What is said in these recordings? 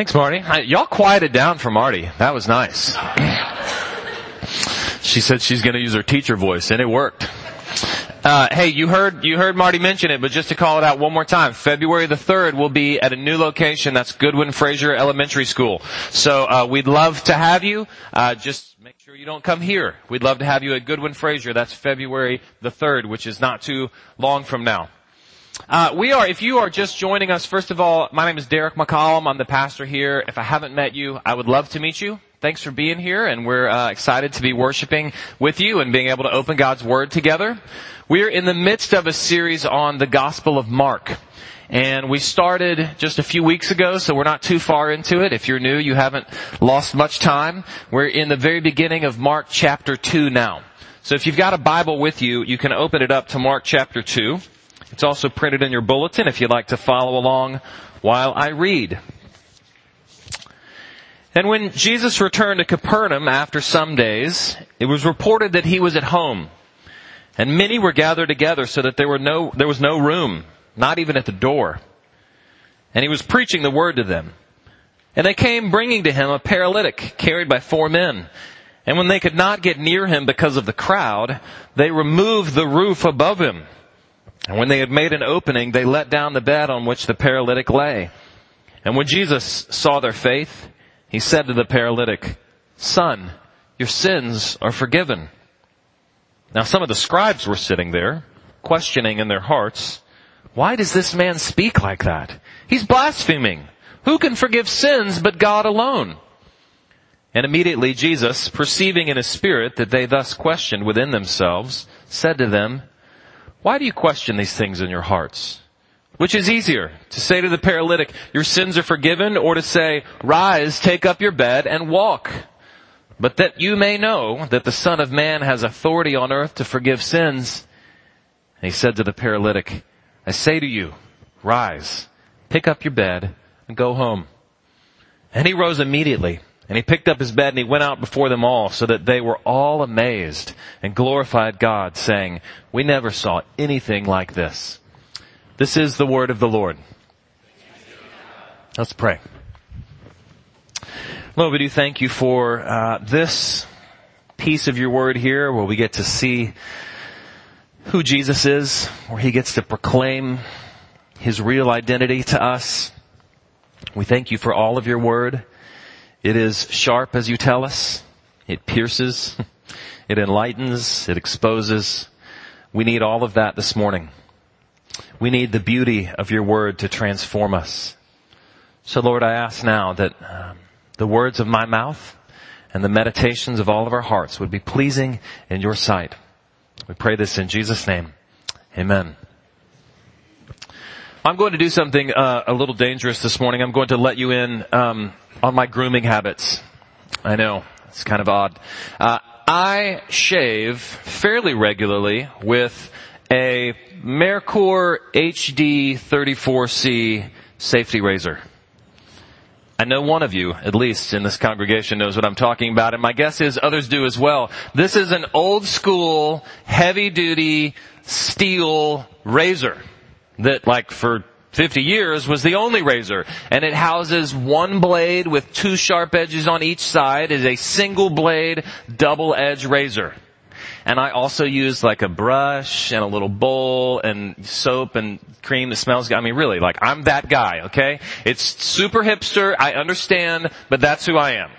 Thanks, Marty. I, y'all quieted down for Marty. That was nice. she said she's going to use her teacher voice, and it worked. Uh, hey, you heard you heard Marty mention it, but just to call it out one more time, February the third will be at a new location. That's Goodwin Frazier Elementary School. So uh, we'd love to have you. Uh, just make sure you don't come here. We'd love to have you at Goodwin Frazier. That's February the third, which is not too long from now. Uh, we are, if you are just joining us, first of all, my name is Derek McCollum. I'm the pastor here. If I haven't met you, I would love to meet you. Thanks for being here, and we're uh, excited to be worshiping with you and being able to open God's Word together. We're in the midst of a series on the Gospel of Mark. And we started just a few weeks ago, so we're not too far into it. If you're new, you haven't lost much time. We're in the very beginning of Mark chapter 2 now. So if you've got a Bible with you, you can open it up to Mark chapter 2. It's also printed in your bulletin if you'd like to follow along while I read. And when Jesus returned to Capernaum after some days, it was reported that he was at home. And many were gathered together so that there were no, there was no room, not even at the door. And he was preaching the word to them. And they came bringing to him a paralytic carried by four men. And when they could not get near him because of the crowd, they removed the roof above him. And when they had made an opening, they let down the bed on which the paralytic lay. And when Jesus saw their faith, he said to the paralytic, Son, your sins are forgiven. Now some of the scribes were sitting there, questioning in their hearts, why does this man speak like that? He's blaspheming. Who can forgive sins but God alone? And immediately Jesus, perceiving in his spirit that they thus questioned within themselves, said to them, why do you question these things in your hearts? Which is easier, to say to the paralytic, your sins are forgiven, or to say, rise, take up your bed, and walk? But that you may know that the Son of Man has authority on earth to forgive sins. And he said to the paralytic, I say to you, rise, pick up your bed, and go home. And he rose immediately and he picked up his bed and he went out before them all so that they were all amazed and glorified God saying, we never saw anything like this. This is the word of the Lord. Let's pray. Lord, we do thank you for uh, this piece of your word here where we get to see who Jesus is, where he gets to proclaim his real identity to us. We thank you for all of your word. It is sharp as you tell us. It pierces. It enlightens. It exposes. We need all of that this morning. We need the beauty of your word to transform us. So Lord, I ask now that um, the words of my mouth and the meditations of all of our hearts would be pleasing in your sight. We pray this in Jesus' name. Amen. I'm going to do something uh, a little dangerous this morning. I'm going to let you in um, on my grooming habits. I know it's kind of odd. Uh, I shave fairly regularly with a Merkur HD 34C safety razor. I know one of you, at least in this congregation, knows what I'm talking about, and my guess is others do as well. This is an old school, heavy duty, steel razor that like for 50 years was the only razor and it houses one blade with two sharp edges on each side is a single blade double edge razor. And I also use like a brush and a little bowl and soap and cream that smells good. I mean really, like I'm that guy, okay? It's super hipster, I understand, but that's who I am.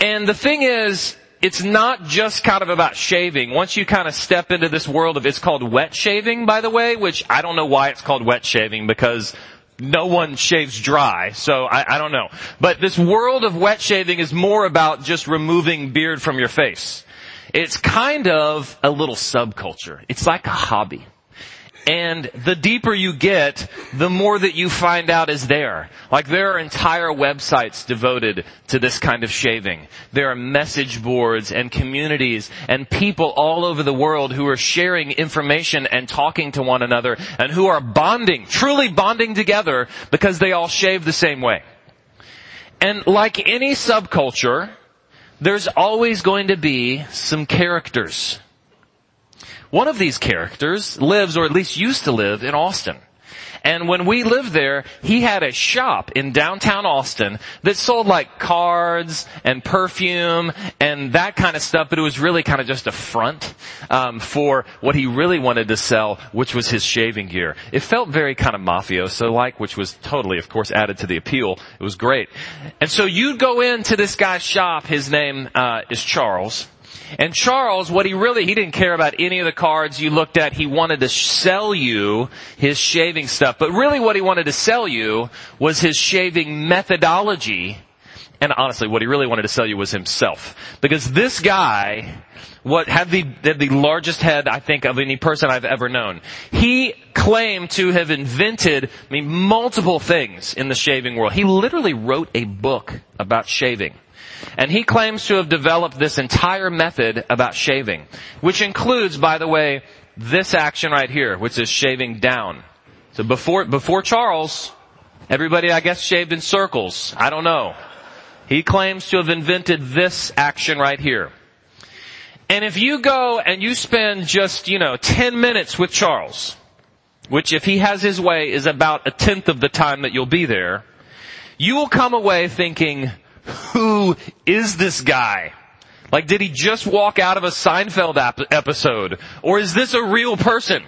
And the thing is, it's not just kind of about shaving. Once you kind of step into this world of, it's called wet shaving, by the way, which I don't know why it's called wet shaving because no one shaves dry, so I, I, don't know. But this world of wet shaving is more about just removing beard from your face. It's kind of a little subculture. It's like a hobby. And the deeper you get, the more that you find out is there. Like there are entire websites devoted to this kind of shaving. There are message boards and communities and people all over the world who are sharing information and talking to one another and who are bonding, truly bonding together because they all shave the same way. And like any subculture, there's always going to be some characters one of these characters lives, or at least used to live, in Austin. And when we lived there, he had a shop in downtown Austin that sold like cards and perfume and that kind of stuff, but it was really kind of just a front um, for what he really wanted to sell, which was his shaving gear. It felt very kind of mafioso-like, which was totally, of course, added to the appeal. It was great. And so you'd go into this guy's shop. His name uh, is Charles. And Charles, what he really, he didn't care about any of the cards you looked at. He wanted to sell you his shaving stuff. But really what he wanted to sell you was his shaving methodology. And honestly, what he really wanted to sell you was himself. Because this guy, what had the, had the largest head, I think, of any person I've ever known. He claimed to have invented, I mean, multiple things in the shaving world. He literally wrote a book about shaving. And he claims to have developed this entire method about shaving, which includes, by the way, this action right here, which is shaving down. So before, before Charles, everybody I guess shaved in circles. I don't know. He claims to have invented this action right here. And if you go and you spend just, you know, 10 minutes with Charles, which if he has his way is about a tenth of the time that you'll be there, you will come away thinking, who is this guy? Like, did he just walk out of a Seinfeld episode? Or is this a real person?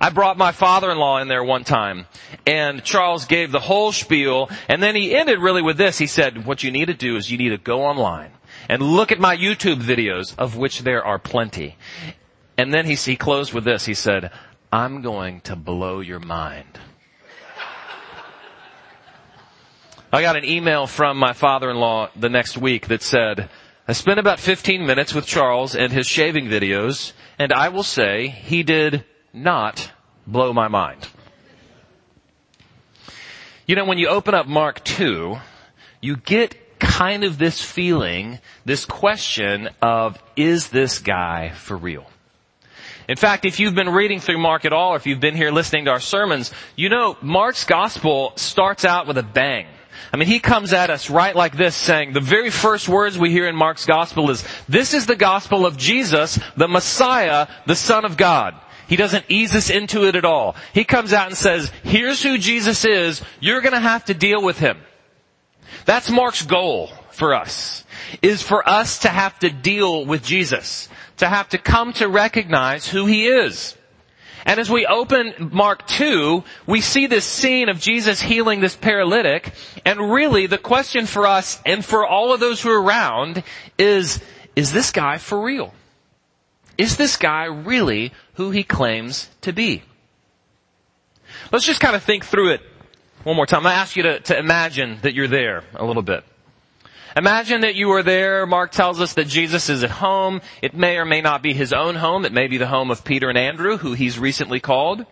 I brought my father-in-law in there one time, and Charles gave the whole spiel, and then he ended really with this. He said, what you need to do is you need to go online and look at my YouTube videos, of which there are plenty. And then he, he closed with this. He said, I'm going to blow your mind. I got an email from my father-in-law the next week that said, I spent about 15 minutes with Charles and his shaving videos, and I will say he did not blow my mind. You know, when you open up Mark 2, you get kind of this feeling, this question of, is this guy for real? In fact, if you've been reading through Mark at all, or if you've been here listening to our sermons, you know Mark's gospel starts out with a bang. I mean, he comes at us right like this saying, the very first words we hear in Mark's gospel is, this is the gospel of Jesus, the Messiah, the Son of God. He doesn't ease us into it at all. He comes out and says, here's who Jesus is, you're gonna have to deal with him. That's Mark's goal for us, is for us to have to deal with Jesus, to have to come to recognize who he is. And as we open Mark 2, we see this scene of Jesus healing this paralytic, and really the question for us and for all of those who are around is, is this guy for real? Is this guy really who he claims to be? Let's just kind of think through it one more time. I ask you to, to imagine that you're there a little bit. Imagine that you are there. Mark tells us that Jesus is at home. It may or may not be his own home. It may be the home of Peter and Andrew, who he's recently called.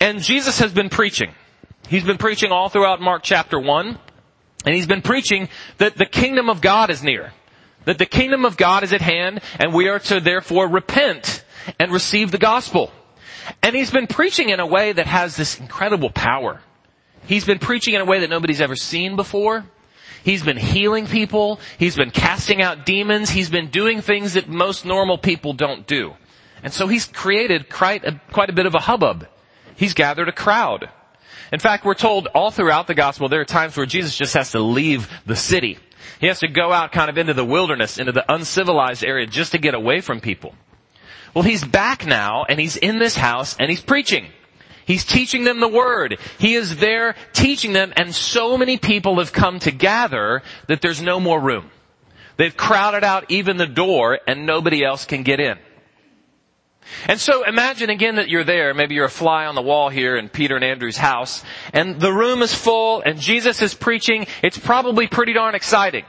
And Jesus has been preaching. He's been preaching all throughout Mark chapter 1. And he's been preaching that the kingdom of God is near. That the kingdom of God is at hand and we are to therefore repent and receive the gospel. And he's been preaching in a way that has this incredible power. He's been preaching in a way that nobody's ever seen before. He's been healing people. He's been casting out demons. He's been doing things that most normal people don't do. And so he's created quite a, quite a bit of a hubbub. He's gathered a crowd. In fact, we're told all throughout the gospel there are times where Jesus just has to leave the city. He has to go out kind of into the wilderness, into the uncivilized area just to get away from people. Well, he's back now and he's in this house and he's preaching. He's teaching them the word. He is there teaching them and so many people have come to gather that there's no more room. They've crowded out even the door and nobody else can get in. And so imagine again that you're there, maybe you're a fly on the wall here in Peter and Andrew's house, and the room is full and Jesus is preaching. It's probably pretty darn exciting.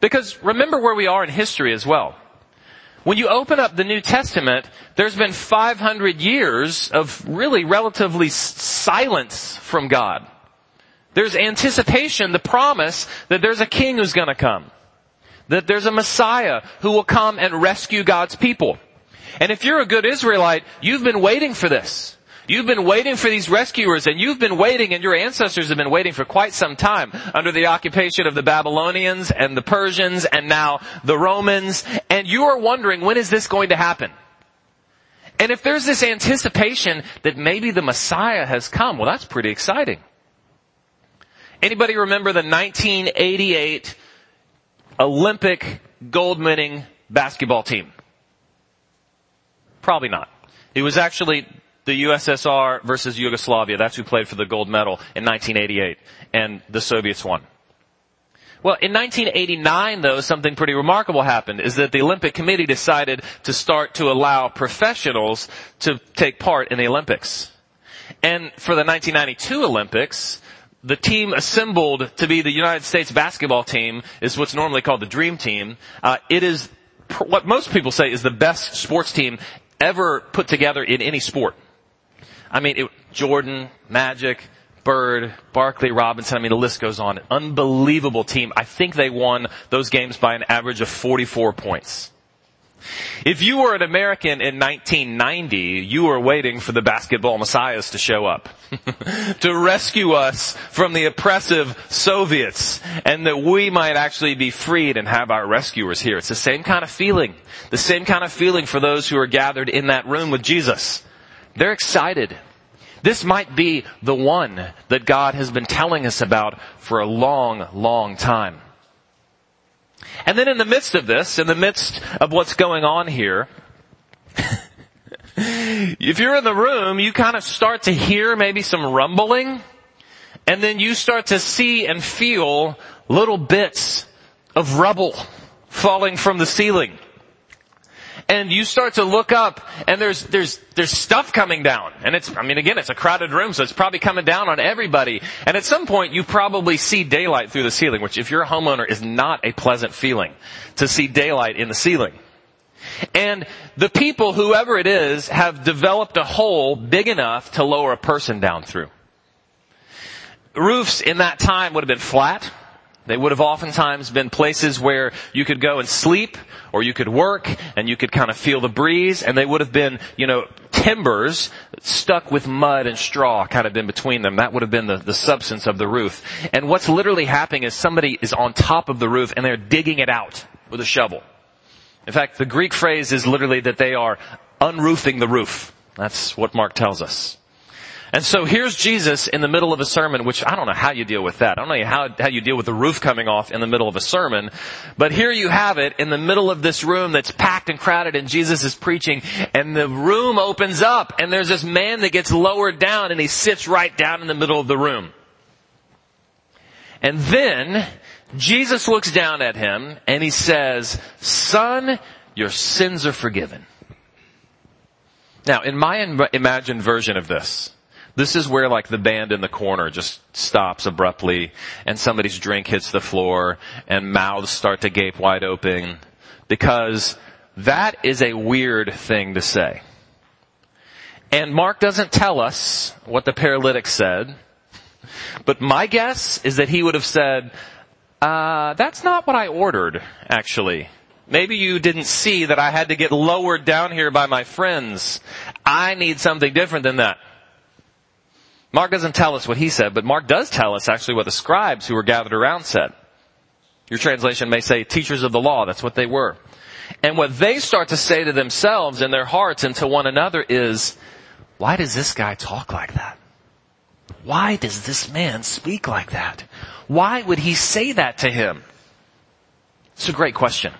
Because remember where we are in history as well. When you open up the New Testament, there's been 500 years of really relatively silence from God. There's anticipation, the promise that there's a king who's gonna come. That there's a Messiah who will come and rescue God's people. And if you're a good Israelite, you've been waiting for this. You've been waiting for these rescuers and you've been waiting and your ancestors have been waiting for quite some time under the occupation of the Babylonians and the Persians and now the Romans and you are wondering when is this going to happen? And if there's this anticipation that maybe the Messiah has come, well that's pretty exciting. Anybody remember the 1988 Olympic gold winning basketball team? Probably not. It was actually the USSR versus Yugoslavia. That's who played for the gold medal in 1988. And the Soviets won. Well, in 1989 though, something pretty remarkable happened, is that the Olympic Committee decided to start to allow professionals to take part in the Olympics. And for the 1992 Olympics, the team assembled to be the United States basketball team is what's normally called the Dream Team. Uh, it is pr- what most people say is the best sports team ever put together in any sport. I mean, it, Jordan, Magic, Bird, Barkley, Robinson, I mean the list goes on. Unbelievable team. I think they won those games by an average of 44 points. If you were an American in 1990, you were waiting for the basketball messiahs to show up. to rescue us from the oppressive Soviets and that we might actually be freed and have our rescuers here. It's the same kind of feeling. The same kind of feeling for those who are gathered in that room with Jesus. They're excited. This might be the one that God has been telling us about for a long, long time. And then in the midst of this, in the midst of what's going on here, if you're in the room, you kind of start to hear maybe some rumbling, and then you start to see and feel little bits of rubble falling from the ceiling and you start to look up and there's, there's, there's stuff coming down. And it's, I mean again, it's a crowded room, so it's probably coming down on everybody. And at some point you probably see daylight through the ceiling, which if you're a homeowner is not a pleasant feeling to see daylight in the ceiling. And the people, whoever it is, have developed a hole big enough to lower a person down through. Roofs in that time would have been flat. They would have oftentimes been places where you could go and sleep or you could work and you could kind of feel the breeze and they would have been, you know, timbers stuck with mud and straw kind of in between them. That would have been the, the substance of the roof. And what's literally happening is somebody is on top of the roof and they're digging it out with a shovel. In fact, the Greek phrase is literally that they are unroofing the roof. That's what Mark tells us. And so here's Jesus in the middle of a sermon, which I don't know how you deal with that. I don't know how, how you deal with the roof coming off in the middle of a sermon. But here you have it in the middle of this room that's packed and crowded and Jesus is preaching and the room opens up and there's this man that gets lowered down and he sits right down in the middle of the room. And then Jesus looks down at him and he says, son, your sins are forgiven. Now, in my imagined version of this, this is where like the band in the corner just stops abruptly and somebody's drink hits the floor and mouths start to gape wide open because that is a weird thing to say. And Mark doesn't tell us what the paralytic said, but my guess is that he would have said, uh, that's not what I ordered, actually. Maybe you didn't see that I had to get lowered down here by my friends. I need something different than that. Mark doesn't tell us what he said, but Mark does tell us actually what the scribes who were gathered around said. Your translation may say teachers of the law. That's what they were. And what they start to say to themselves in their hearts and to one another is, why does this guy talk like that? Why does this man speak like that? Why would he say that to him? It's a great question.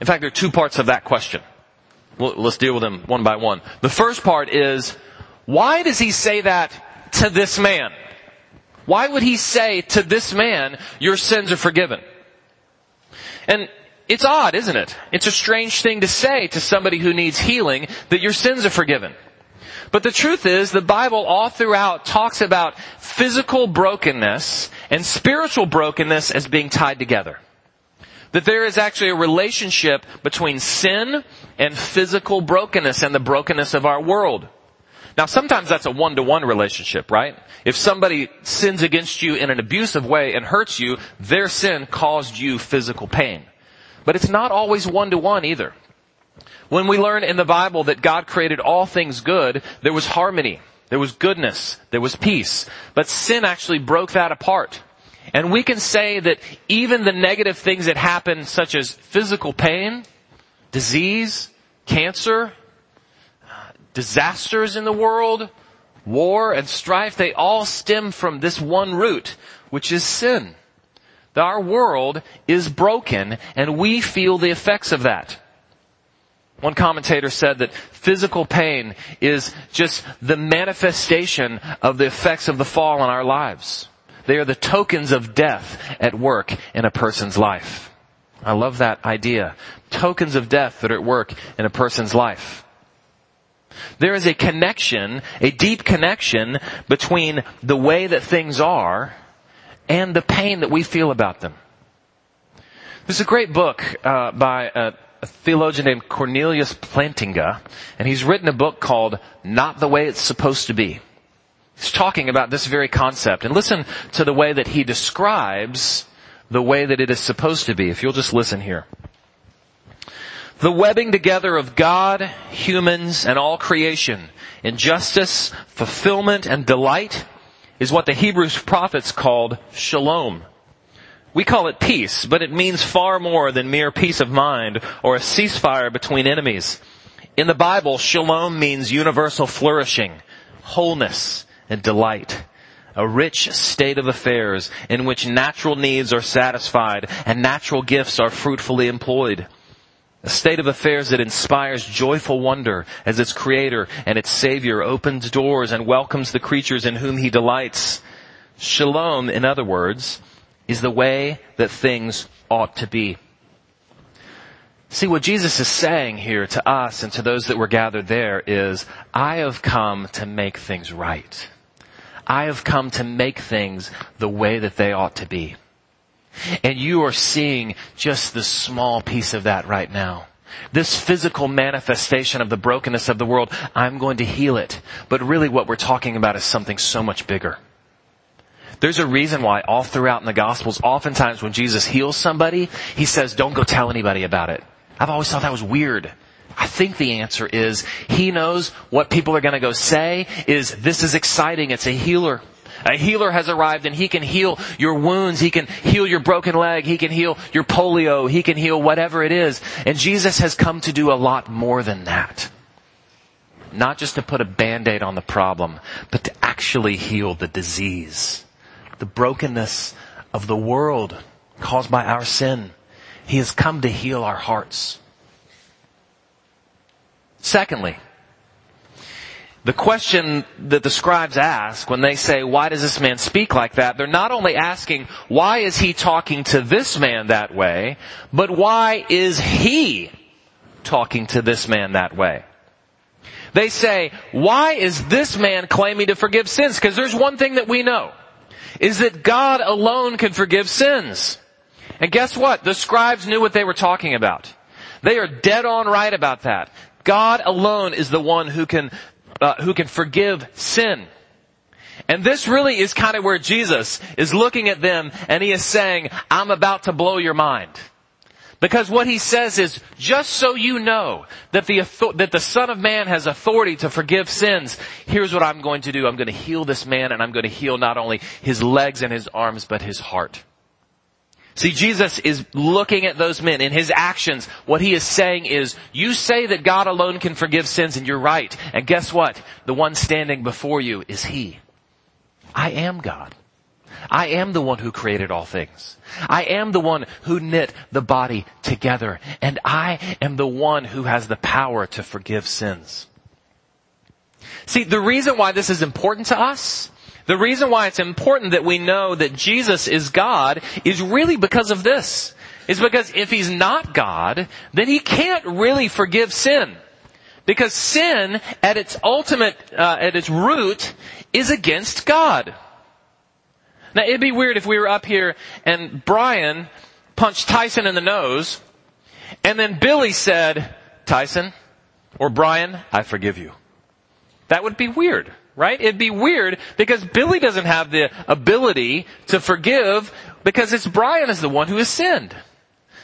In fact, there are two parts of that question. let's deal with them one by one. The first part is, why does he say that to this man? Why would he say to this man, your sins are forgiven? And it's odd, isn't it? It's a strange thing to say to somebody who needs healing that your sins are forgiven. But the truth is, the Bible all throughout talks about physical brokenness and spiritual brokenness as being tied together. That there is actually a relationship between sin and physical brokenness and the brokenness of our world. Now sometimes that's a one-to-one relationship, right? If somebody sins against you in an abusive way and hurts you, their sin caused you physical pain. But it's not always one-to-one either. When we learn in the Bible that God created all things good, there was harmony, there was goodness, there was peace. But sin actually broke that apart. And we can say that even the negative things that happen, such as physical pain, disease, cancer, disasters in the world, war and strife, they all stem from this one root, which is sin. Our world is broken and we feel the effects of that. One commentator said that physical pain is just the manifestation of the effects of the fall in our lives. They are the tokens of death at work in a person's life. I love that idea. Tokens of death that are at work in a person's life. There is a connection, a deep connection between the way that things are and the pain that we feel about them. There's a great book uh, by a, a theologian named Cornelius Plantinga, and he's written a book called Not the Way It's Supposed to Be. He's talking about this very concept. And listen to the way that he describes the way that it is supposed to be, if you'll just listen here. The webbing together of God, humans, and all creation in justice, fulfillment, and delight is what the Hebrews prophets called shalom. We call it peace, but it means far more than mere peace of mind or a ceasefire between enemies. In the Bible, shalom means universal flourishing, wholeness, and delight. A rich state of affairs in which natural needs are satisfied and natural gifts are fruitfully employed. A state of affairs that inspires joyful wonder as its creator and its savior opens doors and welcomes the creatures in whom he delights. Shalom, in other words, is the way that things ought to be. See, what Jesus is saying here to us and to those that were gathered there is, I have come to make things right. I have come to make things the way that they ought to be. And you are seeing just the small piece of that right now. This physical manifestation of the brokenness of the world, I'm going to heal it. But really what we're talking about is something so much bigger. There's a reason why all throughout in the Gospels, oftentimes when Jesus heals somebody, He says, don't go tell anybody about it. I've always thought that was weird. I think the answer is He knows what people are gonna go say is, this is exciting, it's a healer. A healer has arrived and he can heal your wounds. He can heal your broken leg. He can heal your polio. He can heal whatever it is. And Jesus has come to do a lot more than that. Not just to put a band-aid on the problem, but to actually heal the disease. The brokenness of the world caused by our sin. He has come to heal our hearts. Secondly, the question that the scribes ask when they say, why does this man speak like that? They're not only asking, why is he talking to this man that way, but why is he talking to this man that way? They say, why is this man claiming to forgive sins? Because there's one thing that we know, is that God alone can forgive sins. And guess what? The scribes knew what they were talking about. They are dead on right about that. God alone is the one who can uh, who can forgive sin. And this really is kind of where Jesus is looking at them and he is saying, I'm about to blow your mind. Because what he says is, just so you know that the, that the Son of Man has authority to forgive sins, here's what I'm going to do. I'm going to heal this man and I'm going to heal not only his legs and his arms, but his heart. See, Jesus is looking at those men in his actions. What he is saying is, you say that God alone can forgive sins and you're right. And guess what? The one standing before you is he. I am God. I am the one who created all things. I am the one who knit the body together. And I am the one who has the power to forgive sins. See, the reason why this is important to us the reason why it's important that we know that Jesus is God is really because of this. Is because if He's not God, then He can't really forgive sin. Because sin, at its ultimate, uh, at its root, is against God. Now it'd be weird if we were up here and Brian punched Tyson in the nose, and then Billy said, Tyson, or Brian, I forgive you. That would be weird right? It'd be weird because Billy doesn't have the ability to forgive because it's Brian is the one who has sinned.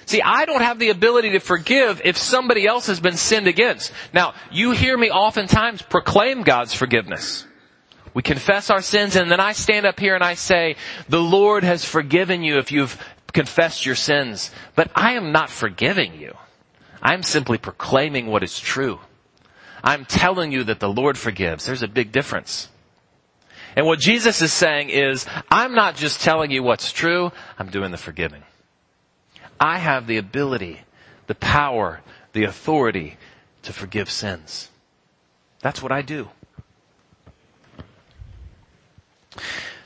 See, I don't have the ability to forgive if somebody else has been sinned against. Now, you hear me oftentimes proclaim God's forgiveness. We confess our sins and then I stand up here and I say, the Lord has forgiven you if you've confessed your sins. But I am not forgiving you. I'm simply proclaiming what is true. I'm telling you that the Lord forgives. There's a big difference. And what Jesus is saying is, I'm not just telling you what's true, I'm doing the forgiving. I have the ability, the power, the authority to forgive sins. That's what I do.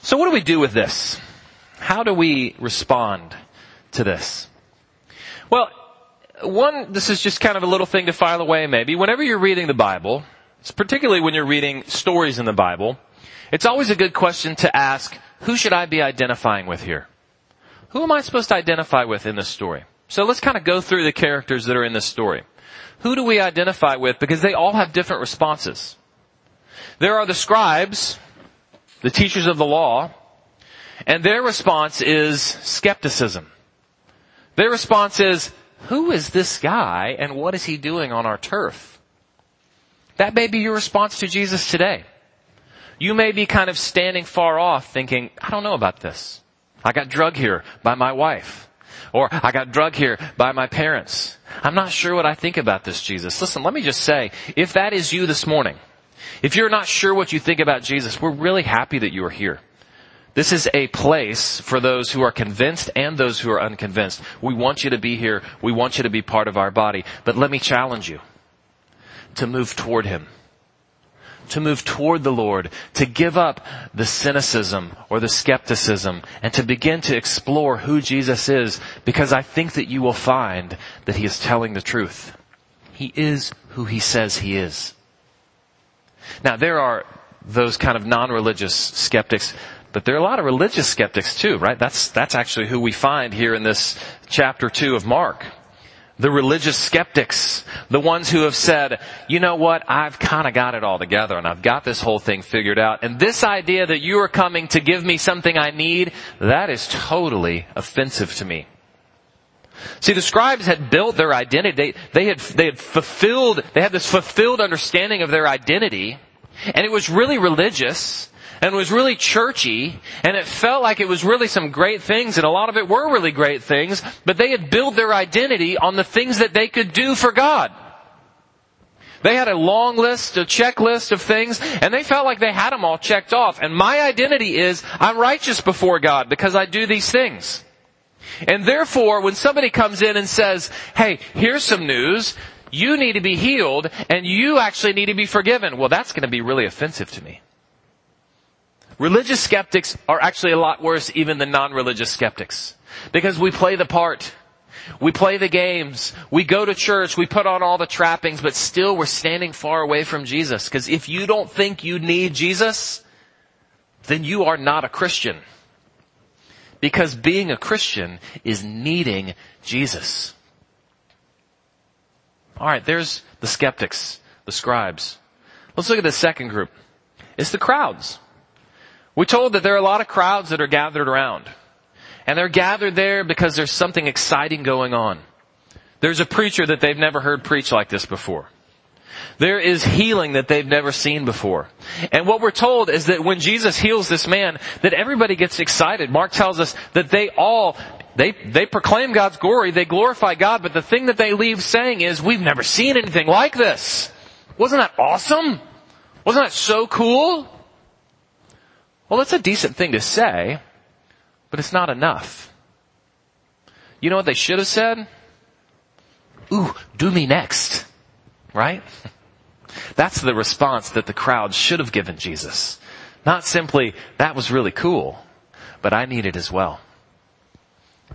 So what do we do with this? How do we respond to this? Well, one, this is just kind of a little thing to file away maybe. Whenever you're reading the Bible, particularly when you're reading stories in the Bible, it's always a good question to ask, who should I be identifying with here? Who am I supposed to identify with in this story? So let's kind of go through the characters that are in this story. Who do we identify with? Because they all have different responses. There are the scribes, the teachers of the law, and their response is skepticism. Their response is, who is this guy and what is he doing on our turf? That may be your response to Jesus today. You may be kind of standing far off thinking, I don't know about this. I got drug here by my wife. Or I got drug here by my parents. I'm not sure what I think about this Jesus. Listen, let me just say, if that is you this morning, if you're not sure what you think about Jesus, we're really happy that you are here. This is a place for those who are convinced and those who are unconvinced. We want you to be here. We want you to be part of our body. But let me challenge you to move toward Him to move toward the Lord, to give up the cynicism or the skepticism, and to begin to explore who Jesus is, because I think that you will find that He is telling the truth. He is who He says He is. Now there are those kind of non-religious skeptics, but there are a lot of religious skeptics too, right? That's, that's actually who we find here in this chapter two of Mark the religious skeptics, the ones who have said, you know what, I've kind of got it all together and I've got this whole thing figured out. And this idea that you are coming to give me something I need, that is totally offensive to me. See, the scribes had built their identity. They, they had, they had fulfilled, they had this fulfilled understanding of their identity. And it was really religious and was really churchy and it felt like it was really some great things and a lot of it were really great things, but they had built their identity on the things that they could do for God. They had a long list, a checklist of things, and they felt like they had them all checked off. And my identity is, I'm righteous before God because I do these things. And therefore, when somebody comes in and says, hey, here's some news, you need to be healed, and you actually need to be forgiven, well that's gonna be really offensive to me. Religious skeptics are actually a lot worse even than non-religious skeptics. Because we play the part. We play the games. We go to church. We put on all the trappings, but still we're standing far away from Jesus. Because if you don't think you need Jesus, then you are not a Christian. Because being a Christian is needing Jesus. Alright, there's the skeptics, the scribes. Let's look at the second group. It's the crowds. We're told that there are a lot of crowds that are gathered around. And they're gathered there because there's something exciting going on. There's a preacher that they've never heard preach like this before. There is healing that they've never seen before. And what we're told is that when Jesus heals this man, that everybody gets excited. Mark tells us that they all, they, they proclaim God's glory, they glorify God, but the thing that they leave saying is, we've never seen anything like this. Wasn't that awesome? Wasn't that so cool? Well, that's a decent thing to say, but it's not enough. You know what they should have said? Ooh, do me next. Right? That's the response that the crowd should have given Jesus. Not simply, that was really cool, but I need it as well.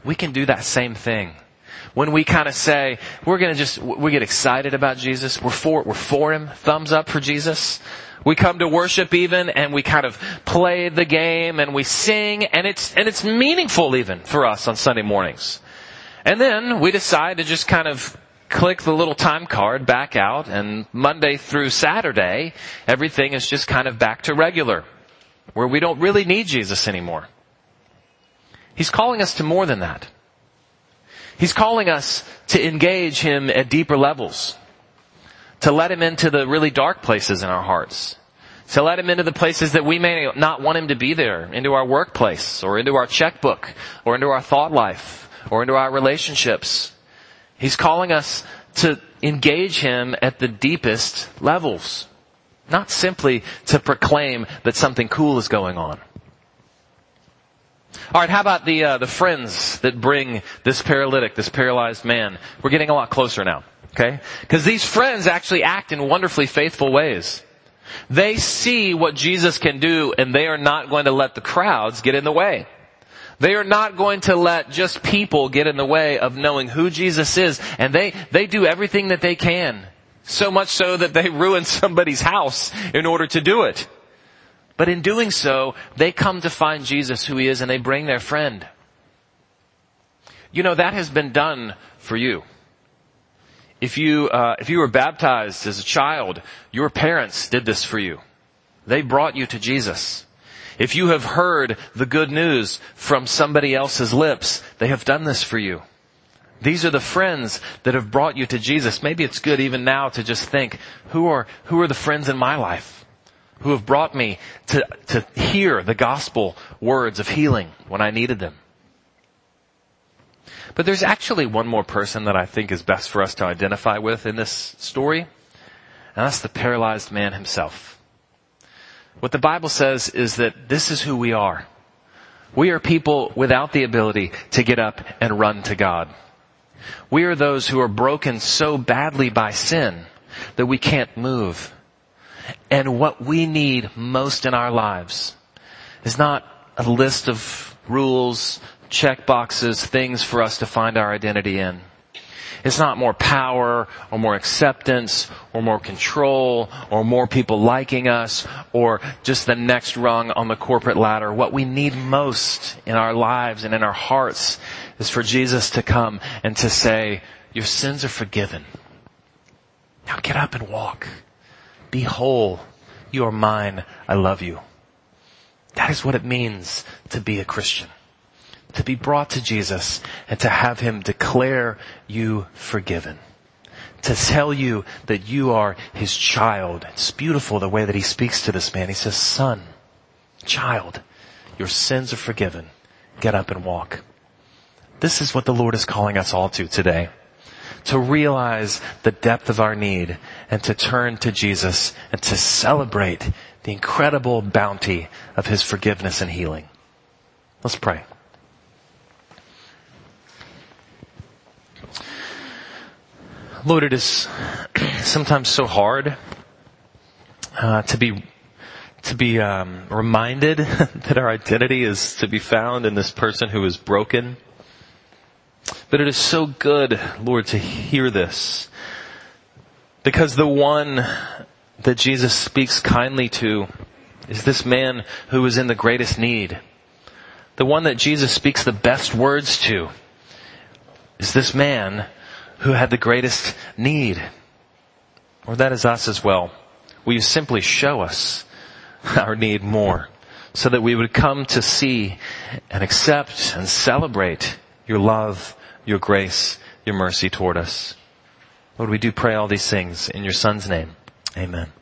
We can do that same thing. When we kind of say, we're gonna just, we get excited about Jesus, we're for, we're for Him, thumbs up for Jesus, we come to worship even and we kind of play the game and we sing and it's, and it's meaningful even for us on Sunday mornings. And then we decide to just kind of click the little time card back out and Monday through Saturday, everything is just kind of back to regular where we don't really need Jesus anymore. He's calling us to more than that. He's calling us to engage Him at deeper levels to let him into the really dark places in our hearts. To let him into the places that we may not want him to be there, into our workplace, or into our checkbook, or into our thought life, or into our relationships. He's calling us to, engage him at the deepest levels. Not simply to proclaim that something cool is going on. All right, how about the uh, the friends that bring this paralytic, this paralyzed man? We're getting a lot closer now, okay? Because these friends actually act in wonderfully faithful ways. They see what Jesus can do, and they are not going to let the crowds get in the way. They are not going to let just people get in the way of knowing who Jesus is, and they they do everything that they can. So much so that they ruin somebody's house in order to do it. But in doing so, they come to find Jesus who he is and they bring their friend. You know, that has been done for you. If you, uh, if you were baptized as a child, your parents did this for you. They brought you to Jesus. If you have heard the good news from somebody else's lips, they have done this for you. These are the friends that have brought you to Jesus. Maybe it's good even now to just think, who are, who are the friends in my life? Who have brought me to, to hear the gospel words of healing when I needed them. But there's actually one more person that I think is best for us to identify with in this story, and that's the paralyzed man himself. What the Bible says is that this is who we are. We are people without the ability to get up and run to God. We are those who are broken so badly by sin that we can't move. And what we need most in our lives is not a list of rules, check boxes, things for us to find our identity in. It's not more power or more acceptance or more control or more people liking us or just the next rung on the corporate ladder. What we need most in our lives and in our hearts is for Jesus to come and to say, your sins are forgiven. Now get up and walk. Be whole. You are mine. I love you. That is what it means to be a Christian. To be brought to Jesus and to have Him declare you forgiven. To tell you that you are His child. It's beautiful the way that He speaks to this man. He says, son, child, your sins are forgiven. Get up and walk. This is what the Lord is calling us all to today to realize the depth of our need and to turn to Jesus and to celebrate the incredible bounty of His forgiveness and healing. Let's pray. Lord, it is sometimes so hard uh, to be to be um, reminded that our identity is to be found in this person who is broken but it is so good, Lord, to hear this. Because the one that Jesus speaks kindly to is this man who is in the greatest need. The one that Jesus speaks the best words to is this man who had the greatest need. Or that is us as well. Will you simply show us our need more so that we would come to see and accept and celebrate your love your grace, your mercy toward us. Lord, we do pray all these things in your son's name. Amen.